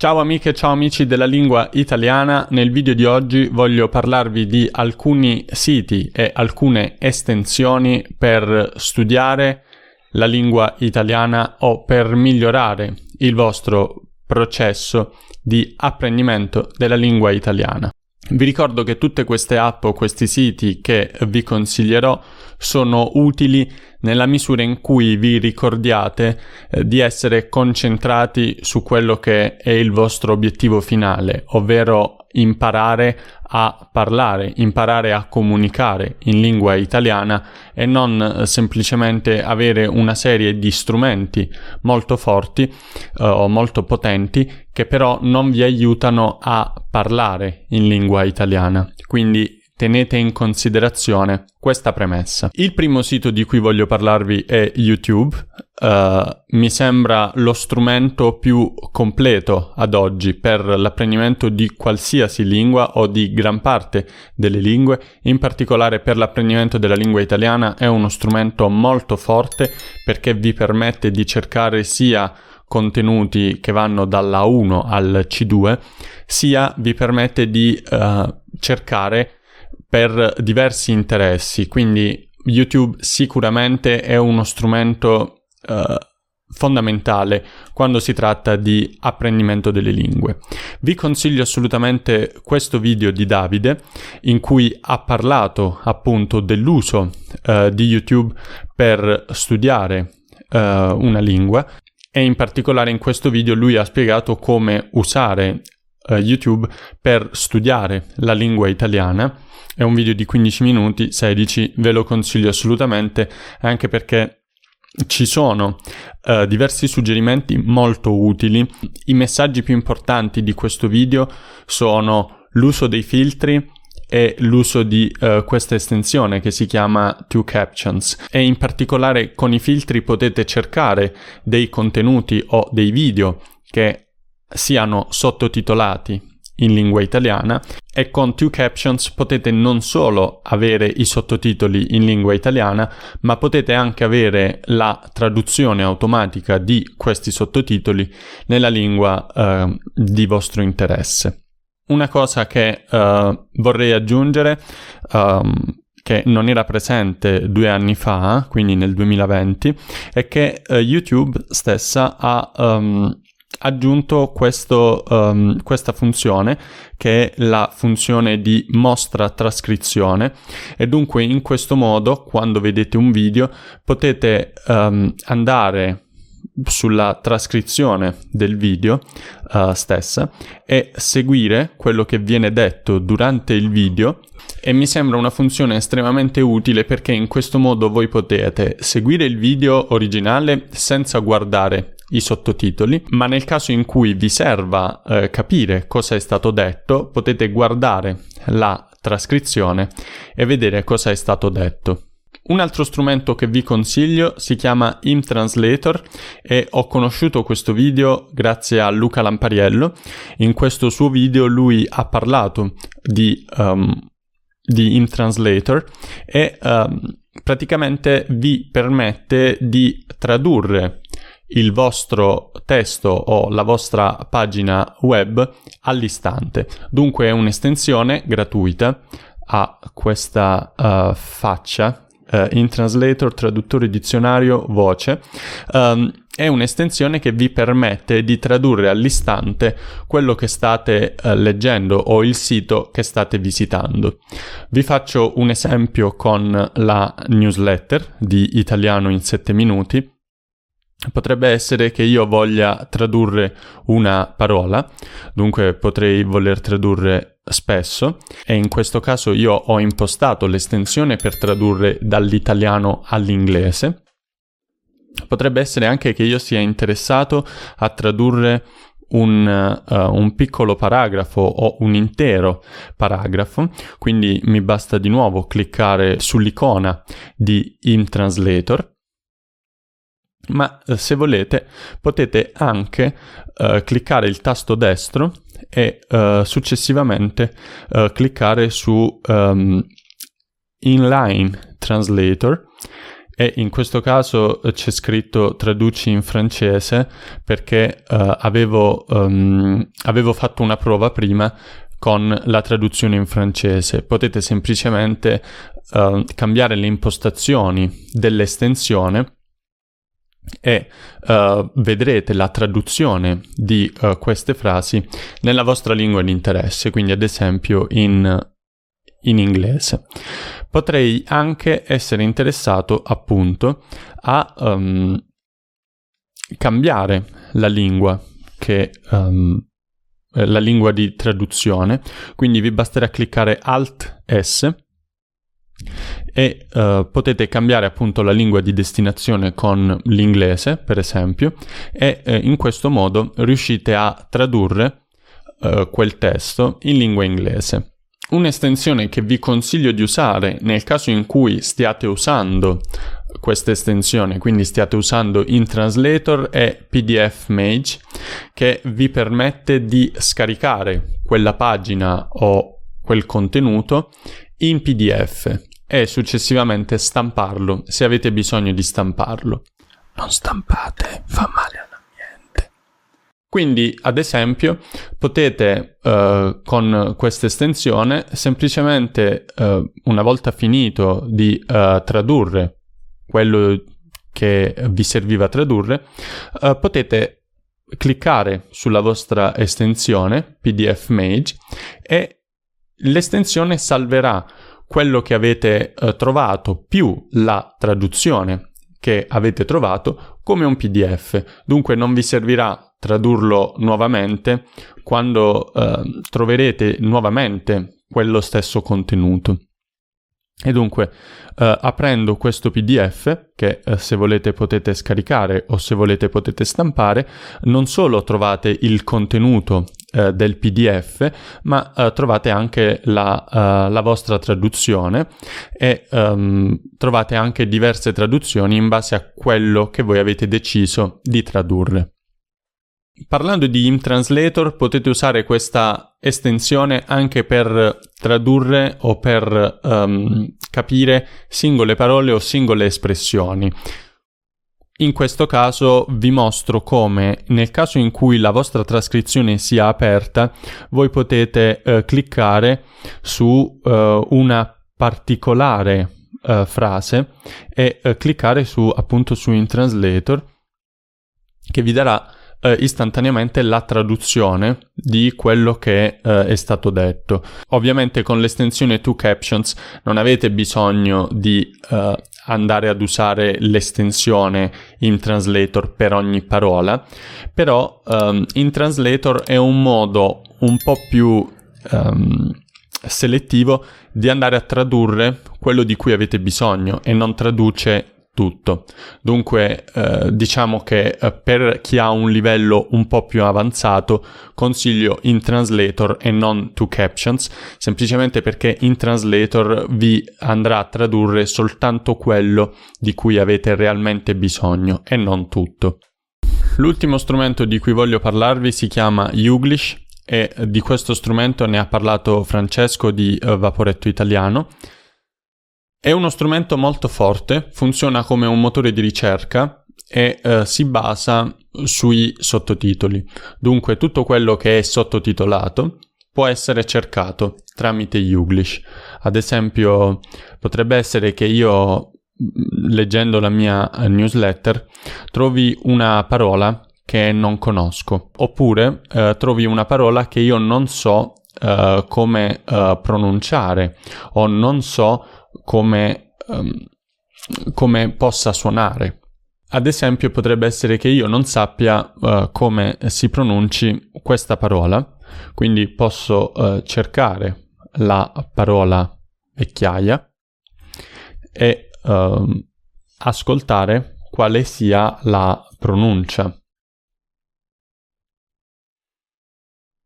Ciao amiche e ciao amici della lingua italiana, nel video di oggi voglio parlarvi di alcuni siti e alcune estensioni per studiare la lingua italiana o per migliorare il vostro processo di apprendimento della lingua italiana. Vi ricordo che tutte queste app o questi siti che vi consiglierò sono utili nella misura in cui vi ricordiate eh, di essere concentrati su quello che è il vostro obiettivo finale, ovvero imparare a parlare, imparare a comunicare in lingua italiana e non eh, semplicemente avere una serie di strumenti molto forti eh, o molto potenti che però non vi aiutano a parlare in lingua italiana. Quindi tenete in considerazione questa premessa. Il primo sito di cui voglio parlarvi è YouTube. Uh, mi sembra lo strumento più completo ad oggi per l'apprendimento di qualsiasi lingua o di gran parte delle lingue, in particolare per l'apprendimento della lingua italiana è uno strumento molto forte perché vi permette di cercare sia contenuti che vanno dalla 1 al C2, sia vi permette di uh, cercare per diversi interessi, quindi YouTube sicuramente è uno strumento uh, fondamentale quando si tratta di apprendimento delle lingue. Vi consiglio assolutamente questo video di Davide in cui ha parlato appunto dell'uso uh, di YouTube per studiare uh, una lingua e in particolare in questo video lui ha spiegato come usare YouTube per studiare la lingua italiana è un video di 15 minuti, 16, ve lo consiglio assolutamente, anche perché ci sono uh, diversi suggerimenti molto utili. I messaggi più importanti di questo video sono l'uso dei filtri e l'uso di uh, questa estensione che si chiama Two Captions e in particolare con i filtri potete cercare dei contenuti o dei video che siano sottotitolati in lingua italiana e con Two Captions potete non solo avere i sottotitoli in lingua italiana, ma potete anche avere la traduzione automatica di questi sottotitoli nella lingua eh, di vostro interesse. Una cosa che eh, vorrei aggiungere um, che non era presente due anni fa, quindi nel 2020, è che uh, YouTube stessa ha um, aggiunto questo, um, questa funzione che è la funzione di mostra trascrizione. E dunque in questo modo quando vedete un video potete um, andare sulla trascrizione del video uh, stessa e seguire quello che viene detto durante il video. E mi sembra una funzione estremamente utile perché in questo modo voi potete seguire il video originale senza guardare i sottotitoli, ma nel caso in cui vi serva eh, capire cosa è stato detto, potete guardare la trascrizione e vedere cosa è stato detto. Un altro strumento che vi consiglio si chiama ImTranslator e ho conosciuto questo video grazie a Luca Lampariello. In questo suo video lui ha parlato di, um, di ImTranslator e um, praticamente vi permette di tradurre il vostro testo o la vostra pagina web all'istante. Dunque è un'estensione gratuita a questa uh, faccia uh, in translator, traduttore, dizionario, voce. Um, è un'estensione che vi permette di tradurre all'istante quello che state uh, leggendo o il sito che state visitando. Vi faccio un esempio con la newsletter di Italiano in 7 minuti Potrebbe essere che io voglia tradurre una parola, dunque potrei voler tradurre spesso e in questo caso io ho impostato l'estensione per tradurre dall'italiano all'inglese Potrebbe essere anche che io sia interessato a tradurre un, uh, un, piccolo paragrafo o un intero paragrafo, quindi mi basta di nuovo cliccare sull'icona di InTranslator. Ma uh, se volete potete anche uh, cliccare il tasto destro e successivamente cliccare su um, Inline Translator e in questo caso eh, c'è scritto traduci in francese perché avevo, um, avevo fatto una prova prima con la traduzione in francese. Potete semplicemente uh, cambiare le impostazioni dell'estensione e uh, vedrete la traduzione di uh, queste frasi nella vostra lingua di interesse, quindi ad esempio in, in inglese. Potrei anche essere interessato appunto a um, cambiare la lingua che um, la lingua di traduzione. Quindi vi basterà cliccare alt s e uh, potete cambiare appunto la lingua di destinazione con l'inglese per esempio e uh, in questo modo riuscite a tradurre uh, quel testo in lingua inglese. Un'estensione che vi consiglio di usare nel caso in cui stiate usando questa estensione, quindi stiate usando InTranslator è PDF Mage che vi permette di scaricare quella pagina o quel contenuto in PDF e successivamente stamparlo se avete bisogno di stamparlo. Non stampate, fa male quindi, ad esempio, potete uh, con questa estensione semplicemente, uh, una volta finito di uh, tradurre quello che vi serviva a tradurre, potete cliccare sulla vostra estensione PDF Mage e l'estensione salverà quello che avete trovato più la traduzione che avete trovato come un PDF. Dunque non vi servirà tradurlo nuovamente quando eh, troverete nuovamente quello stesso contenuto. E dunque, eh, aprendo questo PDF, che eh, se volete potete scaricare o se volete potete stampare, non solo trovate il contenuto eh, del PDF, ma eh, trovate anche la, uh, la, vostra traduzione e um, trovate anche diverse traduzioni in base a quello che voi avete deciso di tradurre. Parlando di ImTranslator potete usare questa estensione anche per tradurre o per um, capire singole parole o singole espressioni. In questo caso vi mostro come nel caso in cui la vostra trascrizione sia aperta, voi potete uh, cliccare su uh, una particolare uh, frase e cliccare su appunto su InTranslator che vi darà eh, istantaneamente la traduzione di quello che eh, è stato detto. Ovviamente con l'estensione to captions non avete bisogno di eh, andare ad usare l'estensione in translator per ogni parola, però um, in translator è un modo un po' più um, selettivo di andare a tradurre quello di cui avete bisogno e non traduce tutto. Dunque eh, diciamo che eh, per chi ha un livello un po' più avanzato consiglio in translator e non to captions, semplicemente perché in translator vi andrà a tradurre soltanto quello di cui avete realmente bisogno e non tutto. L'ultimo strumento di cui voglio parlarvi si chiama Uglish e di questo strumento ne ha parlato Francesco di uh, Vaporetto Italiano. È uno strumento molto forte, funziona come un motore di ricerca e eh, si basa sui sottotitoli. Dunque tutto quello che è sottotitolato può essere cercato tramite Uglish. Ad esempio, potrebbe essere che io leggendo la mia newsletter trovi una parola che non conosco oppure eh, trovi una parola che io non so eh, come eh, pronunciare o non so come, um, come possa suonare. Ad esempio potrebbe essere che io non sappia uh, come si pronunci questa parola, quindi posso uh, cercare la parola vecchiaia e uh, ascoltare quale sia la pronuncia.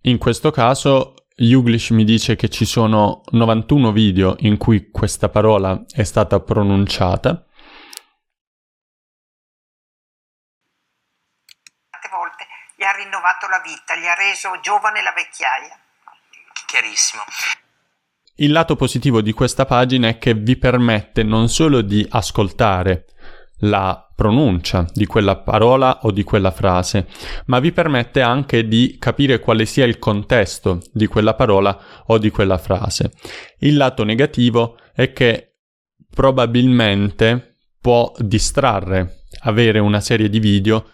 In questo caso Youglish mi dice che ci sono 91 video in cui questa parola è stata pronunciata. Tante volte gli ha rinnovato la vita, gli ha reso giovane la vecchiaia. Chiarissimo. Il lato positivo di questa pagina è che vi permette non solo di ascoltare la pronuncia di quella parola o di quella frase, ma vi permette anche di capire quale sia il contesto di quella parola o di quella frase. Il lato negativo è che probabilmente può distrarre avere una serie di video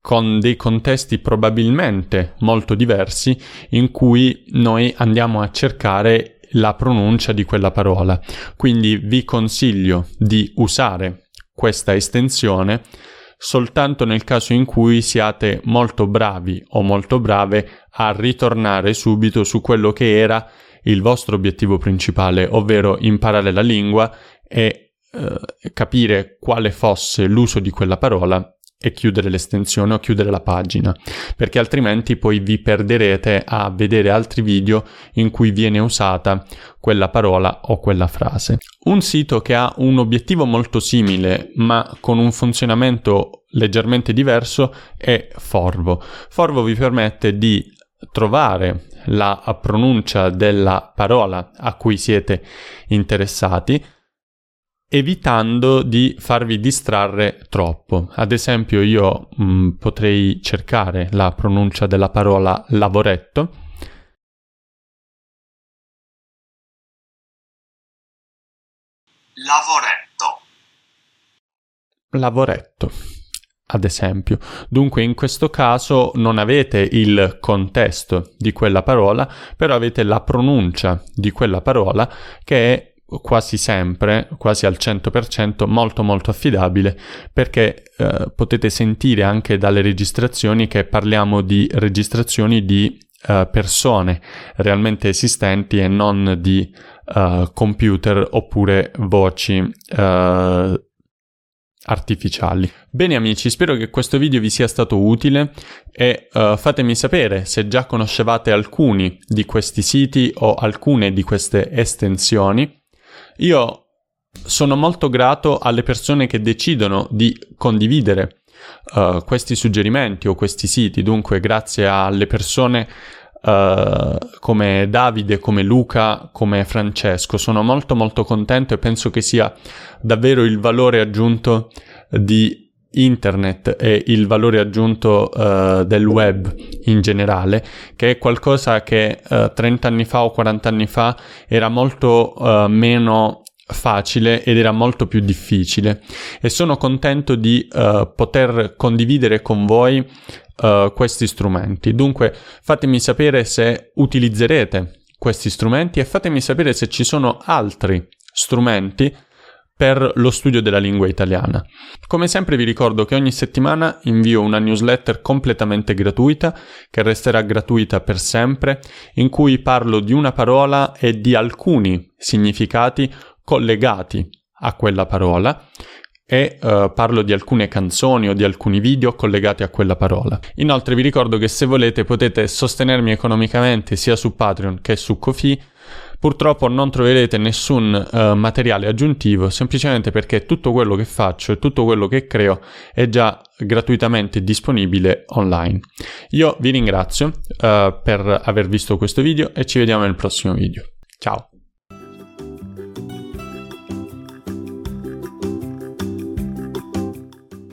con dei contesti probabilmente molto diversi in cui noi andiamo a cercare la pronuncia di quella parola. Quindi vi consiglio di usare questa estensione soltanto nel caso in cui siate molto bravi o molto brave a ritornare subito su quello che era il vostro obiettivo principale, ovvero imparare la lingua e eh, capire quale fosse l'uso di quella parola e chiudere l'estensione o chiudere la pagina, perché altrimenti poi vi perderete a vedere altri video in cui viene usata quella parola o quella frase. Un sito che ha un obiettivo molto simile ma con un funzionamento leggermente diverso è Forvo. Forvo vi permette di trovare la pronuncia della parola a cui siete interessati evitando di farvi distrarre troppo. Ad esempio io mh, mm, potrei cercare la pronuncia della parola lavoretto. Lavoretto. Lavoretto. Ad esempio, dunque in questo caso non avete il contesto di quella parola, però avete la pronuncia di quella parola che è quasi sempre, quasi al 100%, molto molto affidabile perché eh, potete sentire anche dalle registrazioni che parliamo di registrazioni di eh, persone realmente esistenti e non di uh, computer oppure voci uh, artificiali. Bene amici, spero che questo video vi sia stato utile e uh, fatemi sapere se già conoscevate alcuni di questi siti o alcune di queste estensioni io sono molto grato alle persone che decidono di condividere uh, questi suggerimenti o questi siti, dunque grazie alle persone uh, come Davide, come Luca, come Francesco. Sono molto molto contento e penso che sia davvero il valore aggiunto di internet e il valore aggiunto uh, del web in generale, che è qualcosa che uh, 30 anni fa o 40 anni fa era molto uh, meno facile ed era molto più difficile e sono contento di poter condividere con voi questi strumenti. Dunque fatemi sapere se utilizzerete questi strumenti e fatemi sapere se ci sono altri strumenti per lo studio della lingua italiana. Come sempre vi ricordo che ogni settimana invio una newsletter completamente gratuita, che resterà gratuita per sempre, in cui parlo di una parola e di alcuni significati collegati a quella parola e uh, parlo di alcune canzoni o di alcuni video collegati a quella parola. Inoltre vi ricordo che se volete potete sostenermi economicamente sia su Patreon che su Kofi Purtroppo non troverete nessun uh, materiale aggiuntivo semplicemente perché tutto quello che faccio e tutto quello che creo è già gratuitamente disponibile online. Io vi ringrazio uh, per aver visto questo video e ci vediamo nel prossimo video. Ciao!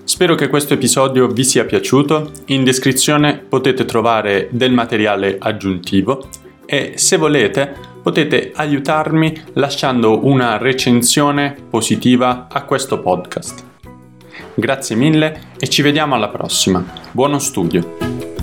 Spero che questo episodio vi sia piaciuto. In descrizione potete trovare del materiale aggiuntivo e se volete potete aiutarmi lasciando una recensione positiva a questo podcast. Grazie mille e ci vediamo alla prossima. Buono studio!